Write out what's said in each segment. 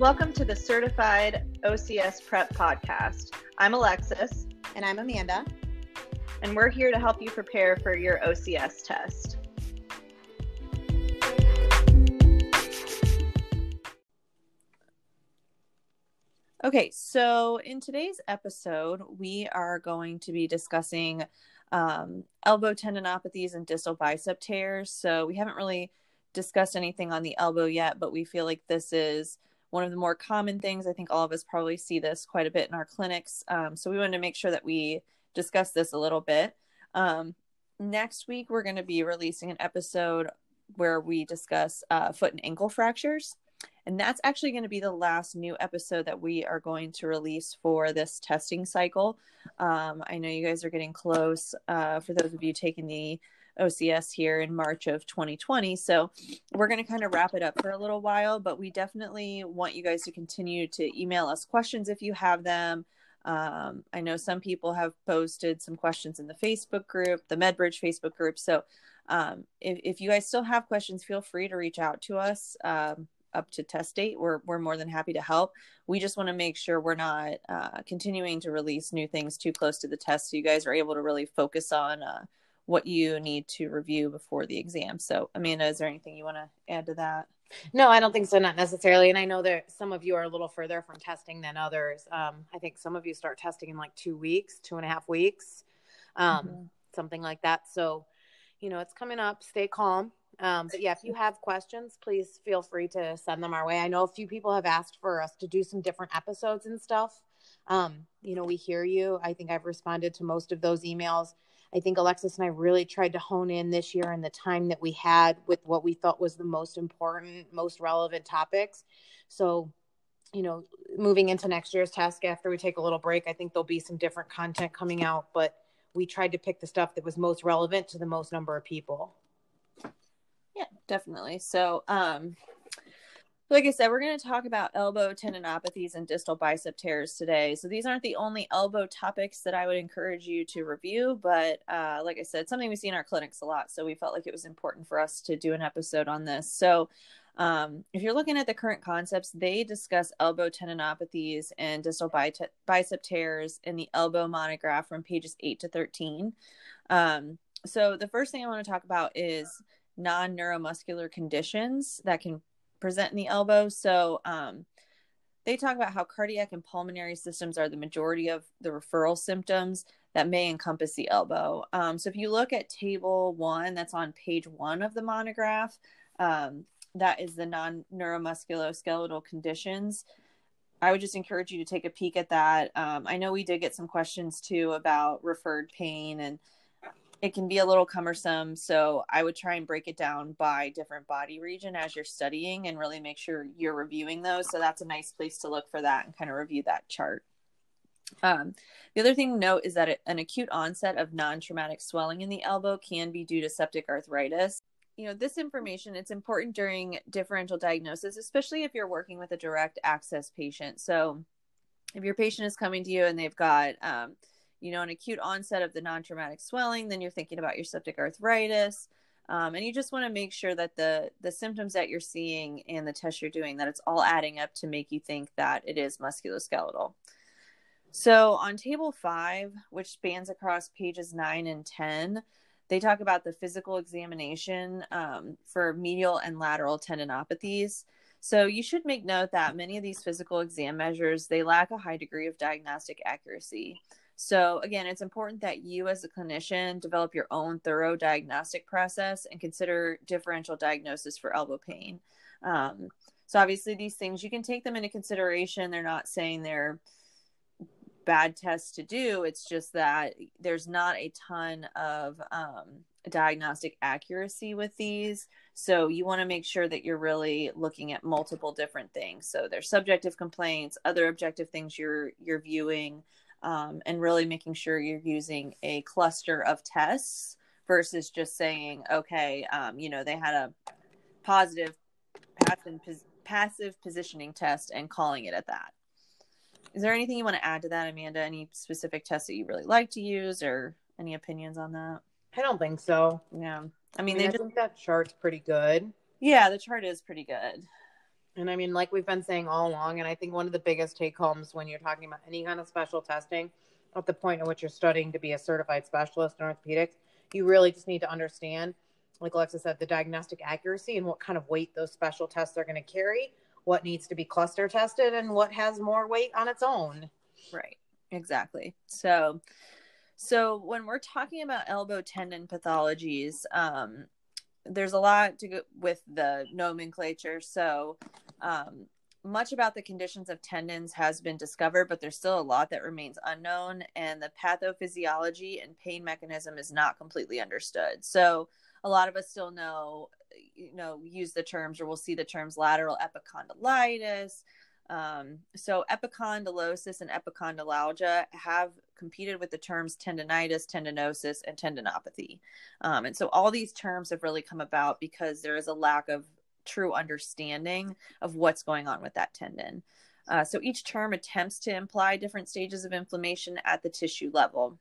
Welcome to the Certified OCS Prep Podcast. I'm Alexis. And I'm Amanda. And we're here to help you prepare for your OCS test. Okay, so in today's episode, we are going to be discussing um, elbow tendinopathies and distal bicep tears. So we haven't really discussed anything on the elbow yet, but we feel like this is one of the more common things. I think all of us probably see this quite a bit in our clinics. Um, so we wanted to make sure that we discuss this a little bit. Um, next week, we're going to be releasing an episode where we discuss uh, foot and ankle fractures. And that's actually going to be the last new episode that we are going to release for this testing cycle. Um, I know you guys are getting close uh, for those of you taking the OCS here in March of 2020. So we're going to kind of wrap it up for a little while, but we definitely want you guys to continue to email us questions if you have them. Um, I know some people have posted some questions in the Facebook group, the MedBridge Facebook group. So um, if, if you guys still have questions, feel free to reach out to us. Um, up to test date, we're we're more than happy to help. We just want to make sure we're not uh, continuing to release new things too close to the test, so you guys are able to really focus on uh, what you need to review before the exam. So, Amanda, is there anything you want to add to that? No, I don't think so, not necessarily. And I know that some of you are a little further from testing than others. Um, I think some of you start testing in like two weeks, two and a half weeks, um, mm-hmm. something like that. So, you know, it's coming up. Stay calm. Um, but yeah, if you have questions, please feel free to send them our way. I know a few people have asked for us to do some different episodes and stuff. Um, you know, we hear you. I think I've responded to most of those emails. I think Alexis and I really tried to hone in this year and the time that we had with what we thought was the most important, most relevant topics. So, you know, moving into next year's task after we take a little break, I think there'll be some different content coming out, but we tried to pick the stuff that was most relevant to the most number of people. Yeah, definitely. So, um, like I said, we're going to talk about elbow tendinopathies and distal bicep tears today. So these aren't the only elbow topics that I would encourage you to review, but uh, like I said, something we see in our clinics a lot. So we felt like it was important for us to do an episode on this. So um, if you're looking at the current concepts, they discuss elbow tendinopathies and distal bicep tears in the elbow monograph from pages 8 to 13. Um, so the first thing I want to talk about is non neuromuscular conditions that can present in the elbow. So um, they talk about how cardiac and pulmonary systems are the majority of the referral symptoms that may encompass the elbow. Um, so if you look at table one, that's on page one of the monograph, um, that is the non neuromusculoskeletal conditions. I would just encourage you to take a peek at that. Um, I know we did get some questions too about referred pain and it can be a little cumbersome. So I would try and break it down by different body region as you're studying and really make sure you're reviewing those. So that's a nice place to look for that and kind of review that chart. Um, the other thing to note is that an acute onset of non traumatic swelling in the elbow can be due to septic arthritis. You know, this information, it's important during differential diagnosis, especially if you're working with a direct access patient. So if your patient is coming to you and they've got, um, you know, an acute onset of the non traumatic swelling, then you're thinking about your septic arthritis. Um, and you just want to make sure that the the symptoms that you're seeing and the test you're doing that it's all adding up to make you think that it is musculoskeletal. So on table five, which spans across pages nine and ten, they talk about the physical examination um, for medial and lateral tendinopathies. So you should make note that many of these physical exam measures they lack a high degree of diagnostic accuracy. So, again, it's important that you, as a clinician, develop your own thorough diagnostic process and consider differential diagnosis for elbow pain. Um, so, obviously, these things you can take them into consideration. They're not saying they're bad tests to do, it's just that there's not a ton of um, diagnostic accuracy with these. So, you want to make sure that you're really looking at multiple different things. So, there's subjective complaints, other objective things you're you're viewing um, and really making sure you're using a cluster of tests versus just saying, okay, um, you know, they had a positive passive, passive positioning test and calling it at that. Is there anything you want to add to that, Amanda? Any specific tests that you really like to use or any opinions on that? I don't think so. Yeah. I mean, I mean they I just, think that chart's pretty good. Yeah, the chart is pretty good. And I mean, like we've been saying all along, and I think one of the biggest take homes when you're talking about any kind of special testing at the point at which you're studying to be a certified specialist in orthopedics, you really just need to understand, like Alexis said, the diagnostic accuracy and what kind of weight those special tests are going to carry, what needs to be cluster tested, and what has more weight on its own. Right. Exactly. So, so when we're talking about elbow tendon pathologies, um, there's a lot to go with the nomenclature. So, um, much about the conditions of tendons has been discovered, but there's still a lot that remains unknown, and the pathophysiology and pain mechanism is not completely understood. So, a lot of us still know, you know, use the terms or we'll see the terms lateral epicondylitis. Um, so, epicondylosis and epicondylalgia have competed with the terms tendonitis, tendinosis, and tendinopathy. Um, and so, all these terms have really come about because there is a lack of true understanding of what's going on with that tendon. Uh, so each term attempts to imply different stages of inflammation at the tissue level.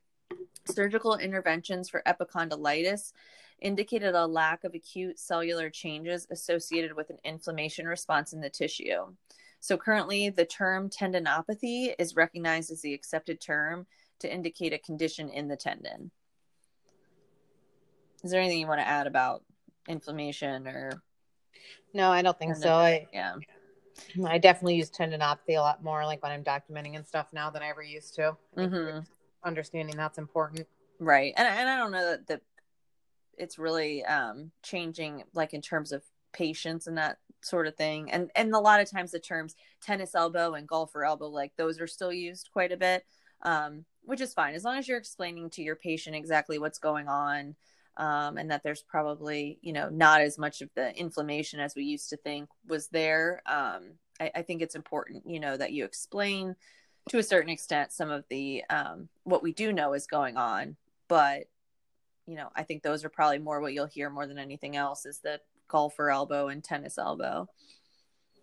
Surgical interventions for epicondylitis indicated a lack of acute cellular changes associated with an inflammation response in the tissue. So currently, the term tendinopathy is recognized as the accepted term to indicate a condition in the tendon. Is there anything you want to add about inflammation or no, I don't think so. I, yeah. I definitely use tendinopathy a lot more, like when I'm documenting and stuff now than I ever used to. Mm-hmm. Understanding that's important, right? And and I don't know that that it's really um, changing, like in terms of patients and that sort of thing. And and a lot of times the terms tennis elbow and golfer elbow, like those are still used quite a bit, um, which is fine as long as you're explaining to your patient exactly what's going on um, and that there's probably you know not as much of the inflammation as we used to think was there um, I, I, think it's important you know that you explain to a certain extent some of the um, what we do know is going on. But you know i think those are probably more what you'll hear more than anything else is the golfer elbow and tennis elbow.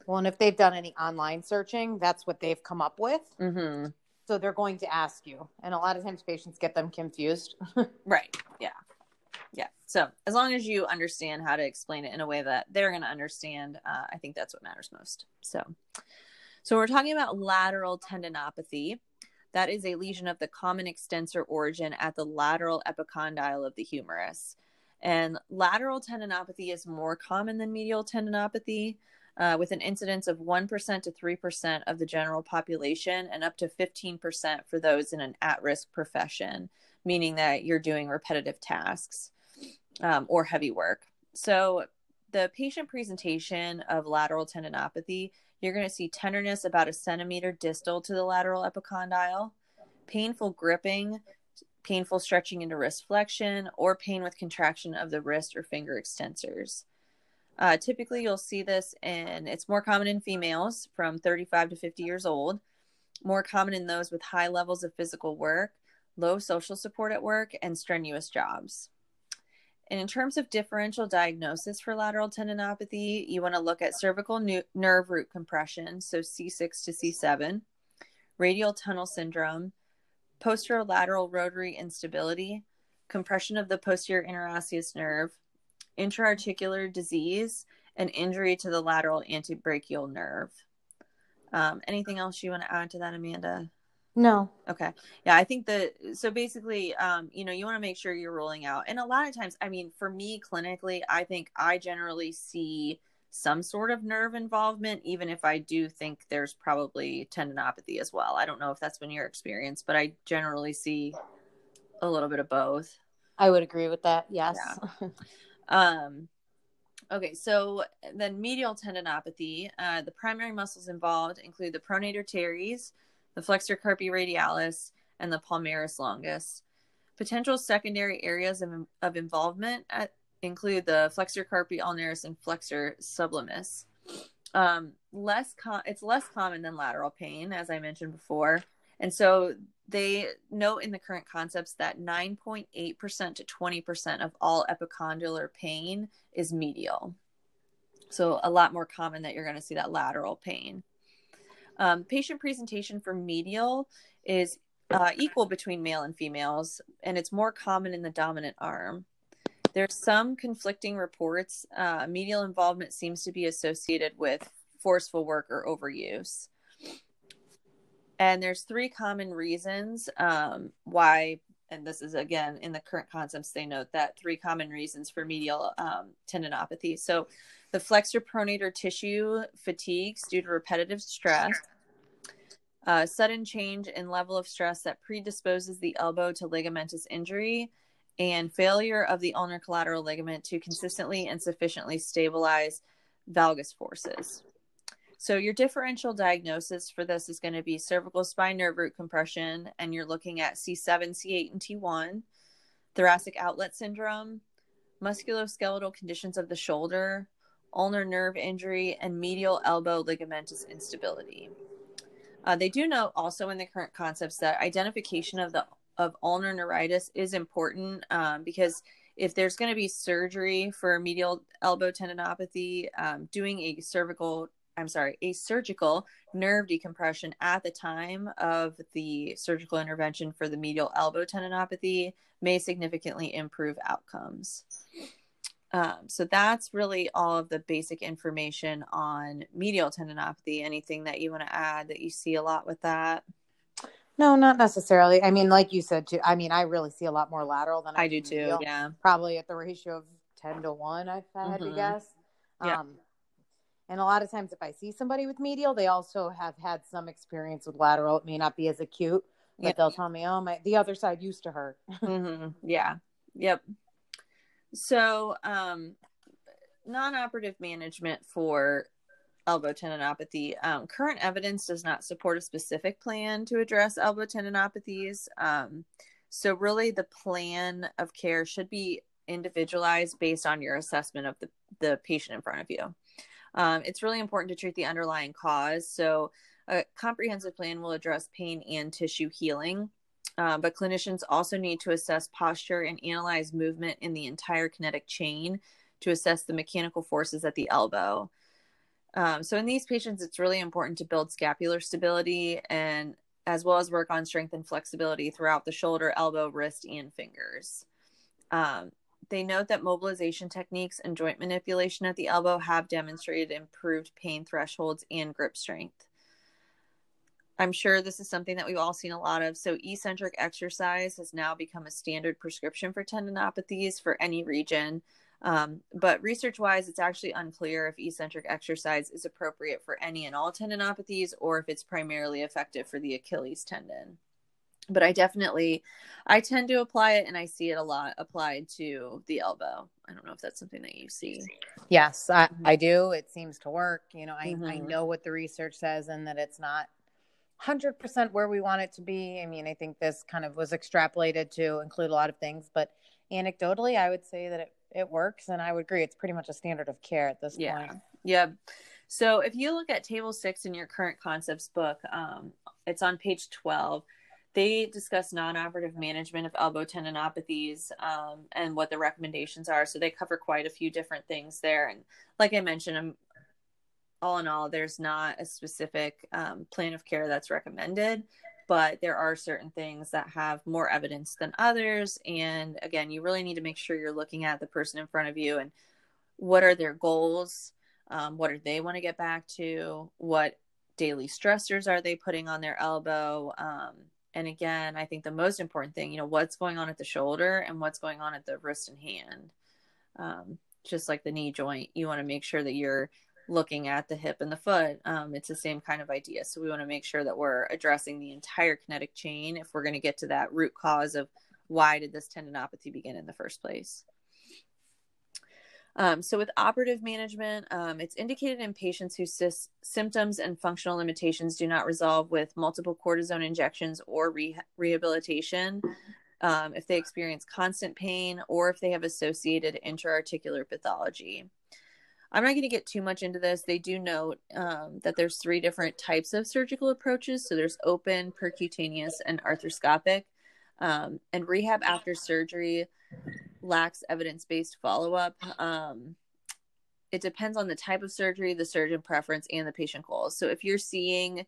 Well and if they've done any online searching that's what they've come up with. Mm-hmm. So they're going to ask you. And a lot of times patients get them confused. Right. Yeah. Yeah. So as long as you understand how to explain it in a way that they're going to understand uh, i think that's what matters most. So so we're talking about lateral tendinopathy. That is a lesion of the common extensor origin at the lateral epicondyle of the humerus. And lateral tendinopathy is more common than medial tendinopathy uh, with an incidence of 1% to 3% of the general population and up to 15% for those in an at risk profession, meaning that you're doing repetitive tasks um, or heavy work. So, the patient presentation of lateral tendinopathy, you're going to see tenderness about a centimeter distal to the lateral epicondyle, painful gripping, painful stretching into wrist flexion, or pain with contraction of the wrist or finger extensors. Uh, typically, you'll see this, and it's more common in females from 35 to 50 years old, more common in those with high levels of physical work, low social support at work, and strenuous jobs. And in terms of differential diagnosis for lateral tendinopathy, you want to look at cervical nu- nerve root compression, so C6 to C7, radial tunnel syndrome, posterolateral rotary instability, compression of the posterior interosseous nerve, intraarticular disease, and injury to the lateral antebrachial nerve. Um, anything else you want to add to that, Amanda? No. Okay. Yeah, I think that so basically, um, you know, you want to make sure you're rolling out. And a lot of times, I mean, for me clinically, I think I generally see some sort of nerve involvement, even if I do think there's probably tendinopathy as well. I don't know if that's been your experience, but I generally see a little bit of both. I would agree with that. Yes. Yeah. um, okay, so then medial tendinopathy, uh, the primary muscles involved include the pronator teres the flexor carpi radialis, and the palmaris longus. Potential secondary areas of, of involvement at, include the flexor carpi ulnaris and flexor sublimis. Um, less com- it's less common than lateral pain, as I mentioned before, and so they note in the current concepts that 9.8% to 20% of all epicondylar pain is medial. So a lot more common that you're going to see that lateral pain. Um, patient presentation for medial is uh, equal between male and females, and it's more common in the dominant arm. There's some conflicting reports. Uh, medial involvement seems to be associated with forceful work or overuse. And there's three common reasons um, why, and this is again in the current concepts, they note that three common reasons for medial um, tendinopathy. So the flexor pronator tissue fatigues due to repetitive stress, uh, sudden change in level of stress that predisposes the elbow to ligamentous injury, and failure of the ulnar collateral ligament to consistently and sufficiently stabilize valgus forces. So, your differential diagnosis for this is going to be cervical spine nerve root compression, and you're looking at C7, C8, and T1, thoracic outlet syndrome, musculoskeletal conditions of the shoulder, ulnar nerve injury, and medial elbow ligamentous instability. Uh, they do note also in the current concepts that identification of the of ulnar neuritis is important um, because if there's going to be surgery for medial elbow tendinopathy, um, doing a cervical I'm sorry, a surgical nerve decompression at the time of the surgical intervention for the medial elbow tendinopathy may significantly improve outcomes. Um, so that's really all of the basic information on medial tendinopathy. Anything that you want to add that you see a lot with that? No, not necessarily. I mean, like you said, too. I mean, I really see a lot more lateral than I, I do too. Yeah, probably at the ratio of ten to one. I've had mm-hmm. to guess. Yeah. And a lot of times, if I see somebody with medial, they also have had some experience with lateral. It may not be as acute, but yeah. they'll tell me, "Oh, my the other side used to hurt." mm-hmm. Yeah. Yep. So, um, non-operative management for elbow tendinopathy. Um, current evidence does not support a specific plan to address elbow tendinopathies. Um, so, really, the plan of care should be individualized based on your assessment of the, the patient in front of you. Um, it's really important to treat the underlying cause. So, a comprehensive plan will address pain and tissue healing. Uh, but clinicians also need to assess posture and analyze movement in the entire kinetic chain to assess the mechanical forces at the elbow. Um, so, in these patients, it's really important to build scapular stability and as well as work on strength and flexibility throughout the shoulder, elbow, wrist, and fingers. Um, they note that mobilization techniques and joint manipulation at the elbow have demonstrated improved pain thresholds and grip strength. I'm sure this is something that we've all seen a lot of. So, eccentric exercise has now become a standard prescription for tendinopathies for any region. Um, but research wise, it's actually unclear if eccentric exercise is appropriate for any and all tendinopathies or if it's primarily effective for the Achilles tendon but I definitely I tend to apply it and I see it a lot applied to the elbow. I don't know if that's something that you see. Yes, I, mm-hmm. I do. It seems to work. You know, I, mm-hmm. I know what the research says and that it's not 100% where we want it to be. I mean, I think this kind of was extrapolated to include a lot of things, but anecdotally, I would say that it, it works. And I would agree, it's pretty much a standard of care at this yeah. point. Yeah. So if you look at table six in your current concepts book, um, it's on page 12 they discuss non-operative management of elbow tendinopathies um, and what the recommendations are. So they cover quite a few different things there. And like I mentioned, I'm, um, all in all, there's not a specific um, plan of care that's recommended, but there are certain things that have more evidence than others. And again, you really need to make sure you're looking at the person in front of you and what are their goals, um, what do they want to get back to, what daily stressors are they putting on their elbow um, and again i think the most important thing you know what's going on at the shoulder and what's going on at the wrist and hand. Um, just like the knee joint you want to make sure that you're looking at the hip and the foot. Um, it's the same kind of idea. So we want to make sure that we're addressing the entire kinetic chain if we're going to get to that root cause of why did this tendinopathy begin in the first place um, so, with operative management, um, it's indicated in patients whose sy- symptoms and functional limitations do not resolve with multiple cortisone injections or re- rehabilitation. Um, if they experience constant pain or if they have associated intra-articular pathology. I'm not going to get too much into this. They do note um, that there's three different types of surgical approaches. So there's open, percutaneous, and arthroscopic. Um, and rehab after surgery lacks evidence based follow up. Um, it depends on the type of surgery, the surgeon preference, and the patient goals. So if you're seeing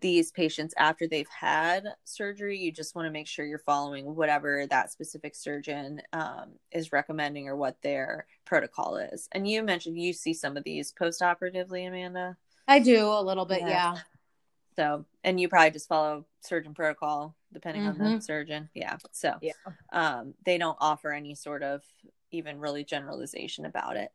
these patients after they've had surgery, you just want to make sure you're following whatever that specific surgeon um, is recommending or what their protocol is. And you mentioned you see some of these post operatively, Amanda. I do a little bit, yeah. yeah. So, and you probably just follow surgeon protocol depending mm-hmm. on the mm-hmm. surgeon. Yeah. So, yeah. Um, they don't offer any sort of even really generalization about it.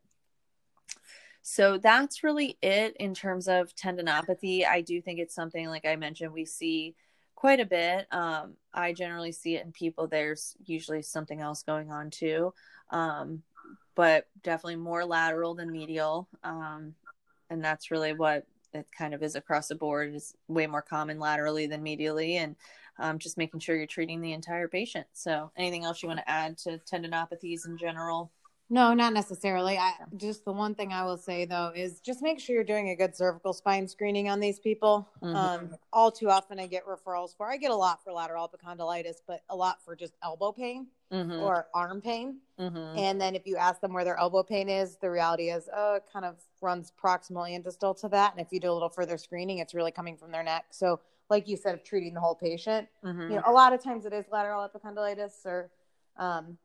So that's really it in terms of tendinopathy. I do think it's something like I mentioned we see quite a bit. Um, I generally see it in people. There's usually something else going on too, um, but definitely more lateral than medial. Um, and that's really what it kind of is across the board. Is way more common laterally than medially, and um, just making sure you're treating the entire patient. So, anything else you want to add to tendinopathies in general? No, not necessarily. I just the one thing I will say though is just make sure you're doing a good cervical spine screening on these people. Mm-hmm. Um, all too often I get referrals for I get a lot for lateral epicondylitis, but a lot for just elbow pain mm-hmm. or arm pain. Mm-hmm. And then if you ask them where their elbow pain is, the reality is, oh, it kind of runs proximally and distal to that. And if you do a little further screening, it's really coming from their neck. So, like you said, of treating the whole patient, mm-hmm. you know, a lot of times it is lateral epicondylitis or um,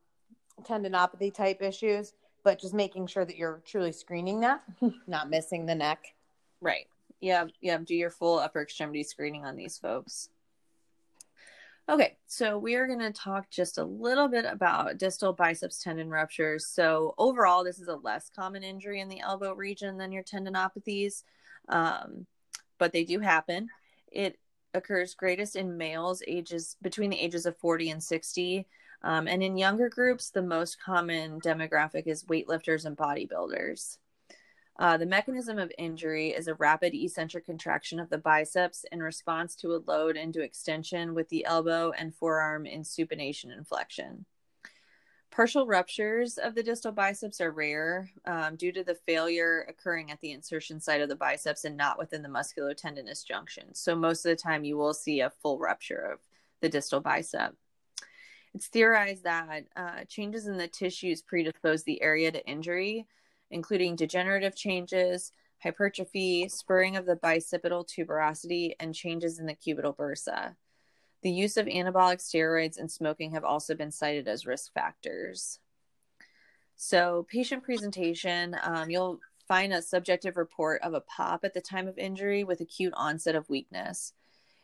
tendinopathy type issues, but just making sure that you're truly screening that, not missing the neck. Right. Yeah. Yeah. Do your full upper extremity screening on these folks. Okay, so we are going to talk just a little bit about distal biceps tendon ruptures. So, overall, this is a less common injury in the elbow region than your tendinopathies, um, but they do happen. It occurs greatest in males ages between the ages of 40 and 60 um, and in younger groups, the most common demographic is weightlifters and bodybuilders. Uh, the mechanism of injury is a rapid eccentric contraction of the biceps in response to a load into extension with the elbow and forearm in supination and flexion. Partial ruptures of the distal biceps are rare um, due to the failure occurring at the insertion site of the biceps and not within the musculotendinous junction. So, most of the time, you will see a full rupture of the distal bicep. It's theorized that uh, changes in the tissues predispose the area to injury, including degenerative changes, hypertrophy, spurring of the bicipital tuberosity, and changes in the cubital bursa. The use of anabolic steroids and smoking have also been cited as risk factors. So, patient presentation, um, you'll find a subjective report of a pop at the time of injury with acute onset of weakness.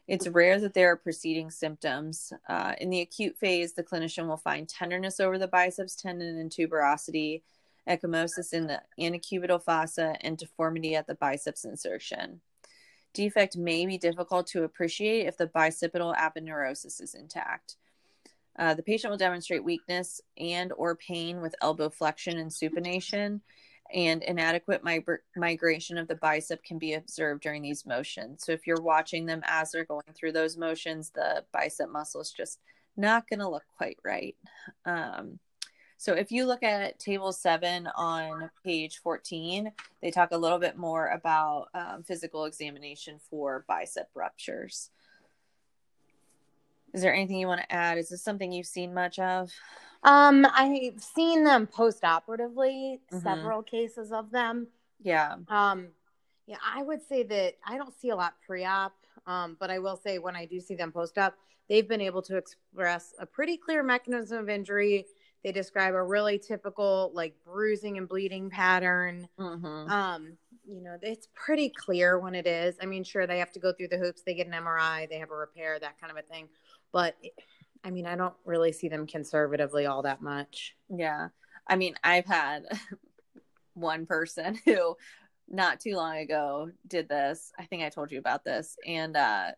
It's rare that there are preceding symptoms. Uh, in the acute phase, the clinician will find tenderness over the biceps tendon and tuberosity, ecchymosis in the antecubital fossa, and deformity at the biceps insertion. Defect may be difficult to appreciate if the bicipital aponeurosis is intact. Uh, the patient will demonstrate weakness and or pain with elbow flexion and supination and inadequate migration of the bicep can be observed during these motions. So if you're watching them as they're going through those motions, the bicep muscle is just not going to look quite right. Um, so if you look at table seven on page 14, they talk a little bit more about um, physical examination for bicep ruptures. Is there anything you want to add? Is this something you've seen much of? Um, I've seen them post-operatively, mm-hmm. several cases of them. Yeah. Um, yeah, I would say that I don't see a lot pre-op, um, but I will say when I do see them post-op, they've been able to express a pretty clear mechanism of injury. They describe a really typical like bruising and bleeding pattern. Mm-hmm. Um, you know, it's pretty clear when it is. I mean, sure, they have to go through the hoops. They get an MRI, they have a repair, that kind of a thing. But I mean, I don't really see them conservatively all that much. Yeah. I mean, I've had one person who not too long ago did this. I think I told you about this. And uh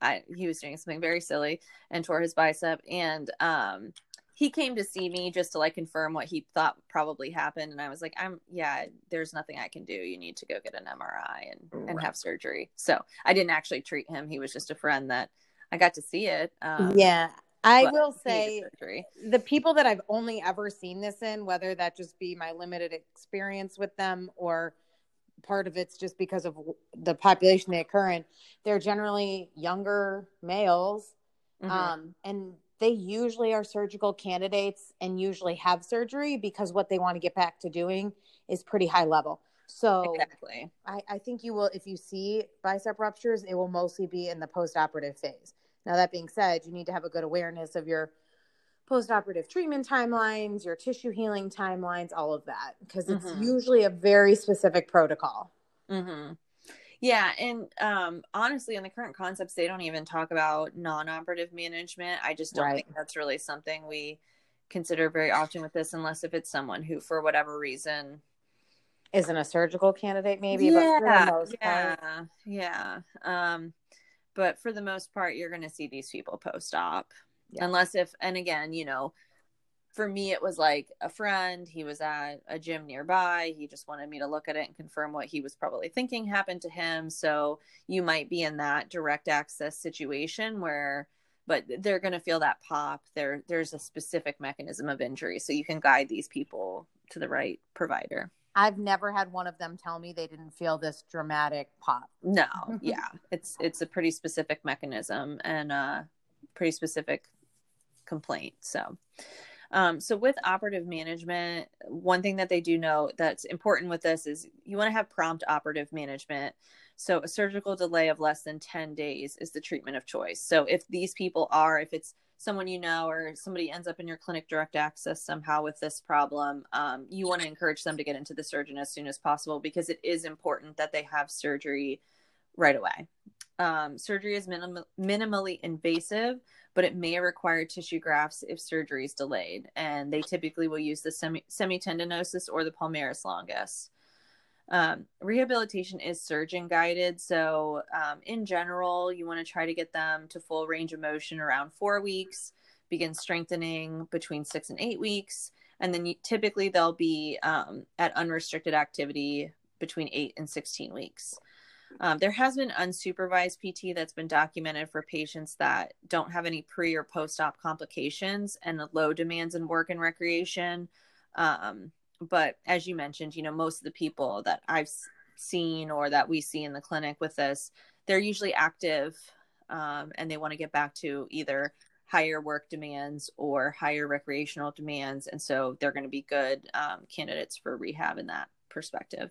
I he was doing something very silly and tore his bicep and um he came to see me just to like confirm what he thought probably happened and I was like I'm yeah there's nothing I can do you need to go get an MRI and and have surgery. So, I didn't actually treat him. He was just a friend that I got to see it. Um, yeah, I will say the people that I've only ever seen this in, whether that just be my limited experience with them or part of it's just because of the population they occur in, they're generally younger males. Mm-hmm. Um, and they usually are surgical candidates and usually have surgery because what they want to get back to doing is pretty high level. So exactly. I, I think you will, if you see bicep ruptures, it will mostly be in the post operative phase. Now, that being said, you need to have a good awareness of your post-operative treatment timelines, your tissue healing timelines, all of that, because it's mm-hmm. usually a very specific protocol. Mm-hmm. Yeah, and um, honestly, in the current concepts, they don't even talk about non-operative management. I just don't Right. think that's really something we consider very often with this, unless if it's someone who, for whatever reason, Isn't a surgical candidate, maybe, but for the most yeah, part, yeah. Um, but for the most part, you're going to see these people post-op, Yeah. unless if, and again, you know, for me, it was like a friend. He was at a gym nearby. He just wanted me to look at it and confirm what he was probably thinking happened to him. So you might be in that direct access situation where, but they're going to feel that pop. There, there's a specific mechanism of injury, so you can guide these people to the right provider. I've never had one of them tell me they didn't feel this dramatic pop. No, yeah, it's it's a pretty specific mechanism and a pretty specific complaint. So, um, so with operative management, one thing that they do know that's important with this is you want to have prompt operative management. So, a surgical delay of less than 10 days is the treatment of choice. So, if these people are, if it's someone you know or somebody ends up in your clinic direct access somehow with this problem, um, you want to encourage them to get into the surgeon as soon as possible because it is important that they have surgery right away. Um, surgery is minim- minimally invasive, but it may require tissue grafts if surgery is delayed. And they typically will use the semi- semitendinosus or the palmaris longus. Um, rehabilitation is surgeon guided. So, um, in general, you want to try to get them to full range of motion around four weeks, begin strengthening between six and eight weeks. And then you, typically they'll be um, at unrestricted activity between eight and 16 weeks. Um, there has been unsupervised PT that's been documented for patients that don't have any pre or post op complications and low demands in work and recreation. Um, but as you mentioned, you know, most of the people that I've seen or that we see in the clinic with this, they're usually active um, and they want to get back to either higher work demands or higher recreational demands. And so they're going to be good um, candidates for rehab in that perspective.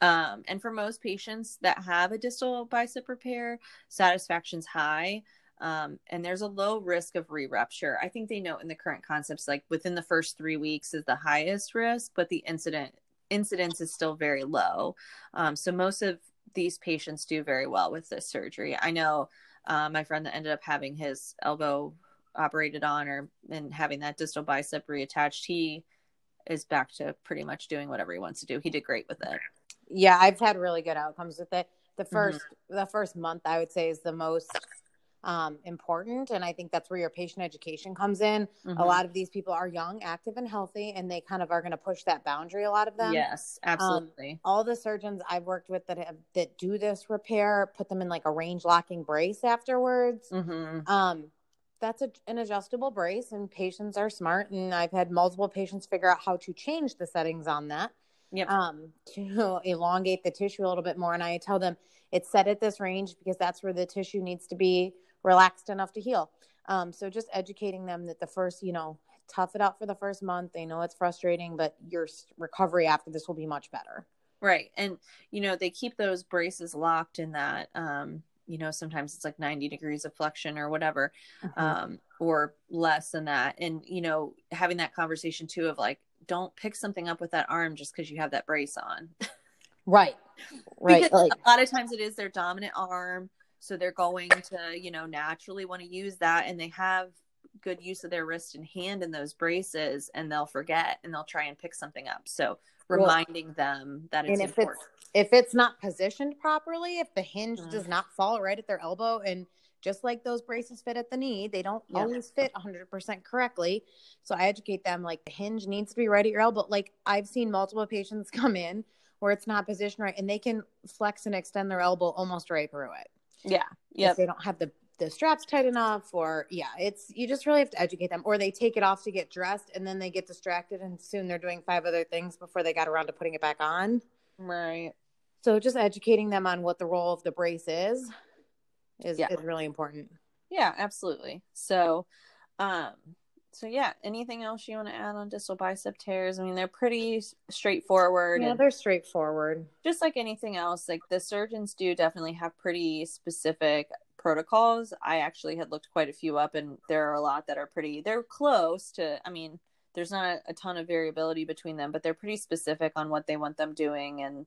Um, and for most patients that have a distal bicep repair, satisfaction's high. Um, and there's a low risk of re-rupture. I think they note in the current concepts, like within the first three weeks is the highest risk, but the incident incidence is still very low. Um, so most of these patients do very well with this surgery. I know uh, my friend that ended up having his elbow operated on or and having that distal bicep reattached, he is back to pretty much doing whatever he wants to do. He did great with it. Yeah, I've had really good outcomes with it. The 1st the first month I would say is the most um, important, and I think that's where your patient education comes in. Mhm. A lot of these people are young, active, and healthy, and they kind of are going to push that boundary. A lot of them, Yes, absolutely. all the surgeons I've worked with that have that do this repair put them in like a range locking brace afterwards. hmm Um, that's a, an adjustable brace, and patients are smart. And I've had multiple patients figure out how to change the settings on that Yep. um, to elongate the tissue a little bit more. And I tell them it's set at this range because that's where the tissue needs to be relaxed enough to heal. Um, so just educating them that the first, you know, tough it out for the first month. They know it's frustrating, but your recovery after this will be much better. Right. And, you know, they keep those braces locked in that, um, you know, sometimes it's like 90 degrees of flexion or whatever, um, or less than that. And, you know, having that conversation too of like, don't pick something up with that arm just because you have that brace on. right. Right. Like, a lot of times it is their dominant arm. So they're going to, you know, naturally want to use that and they have good use of their wrist and hand in those braces and they'll forget and they'll try and pick something up. So Well, reminding them that it's and if important. it's if it's not positioned properly, if the hinge Mhm. does not fall right at their elbow, and just like those braces fit at the knee, they don't Yeah. always fit 100% correctly. So I educate them like the hinge needs to be right at your elbow. Like I've seen multiple patients come in where it's not positioned right, and they can flex and extend their elbow almost right through it. Yeah. Yep. they don't have the the straps tight enough, or yeah, it's you just really have to educate them, or they take it off to get dressed, and then they get distracted, and soon they're doing five other things before they got around to putting it back on. Right. So just educating them on what the role of the brace is is, Yeah. is really important. Yeah, absolutely. So, um, so yeah, anything else you want to add on distal bicep tears? I mean, they're pretty straightforward. Yeah, they're straightforward. just like anything else, like the surgeons do definitely have pretty specific protocols. I actually had looked quite a few up, and there are a lot that are pretty. They're close to. I mean, there's not a ton of variability between them, but they're pretty specific on what they want them doing and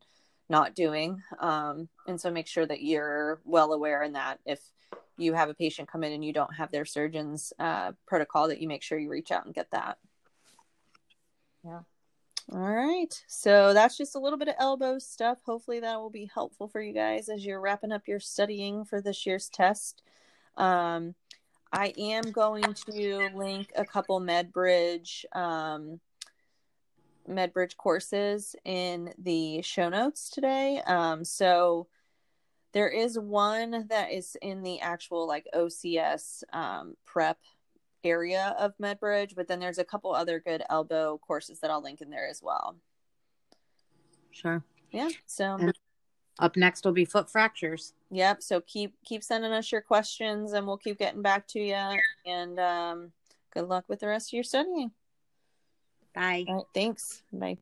not doing. Um, and so make sure that you're well aware in that if you have a patient come in and you don't have their surgeon's uh, protocol, that you make sure you reach out and get that. Yeah. All right. So that's just a little bit of elbow stuff. Hopefully that will be helpful for you guys as you're wrapping up your studying for this year's test. Um, I am going to link a couple MedBridge um, MedBridge courses in the show notes today. Um, so there is one that is in the actual like OCS um, prep area of MedBridge, but then there's a couple other good elbow courses that I'll link in there as well. Sure. Yeah. So and up next will be foot fractures. Yep. So keep keep sending us your questions, and we'll keep getting back to you. And um, good luck with the rest of your studying. Bye. Right, thanks. Bye.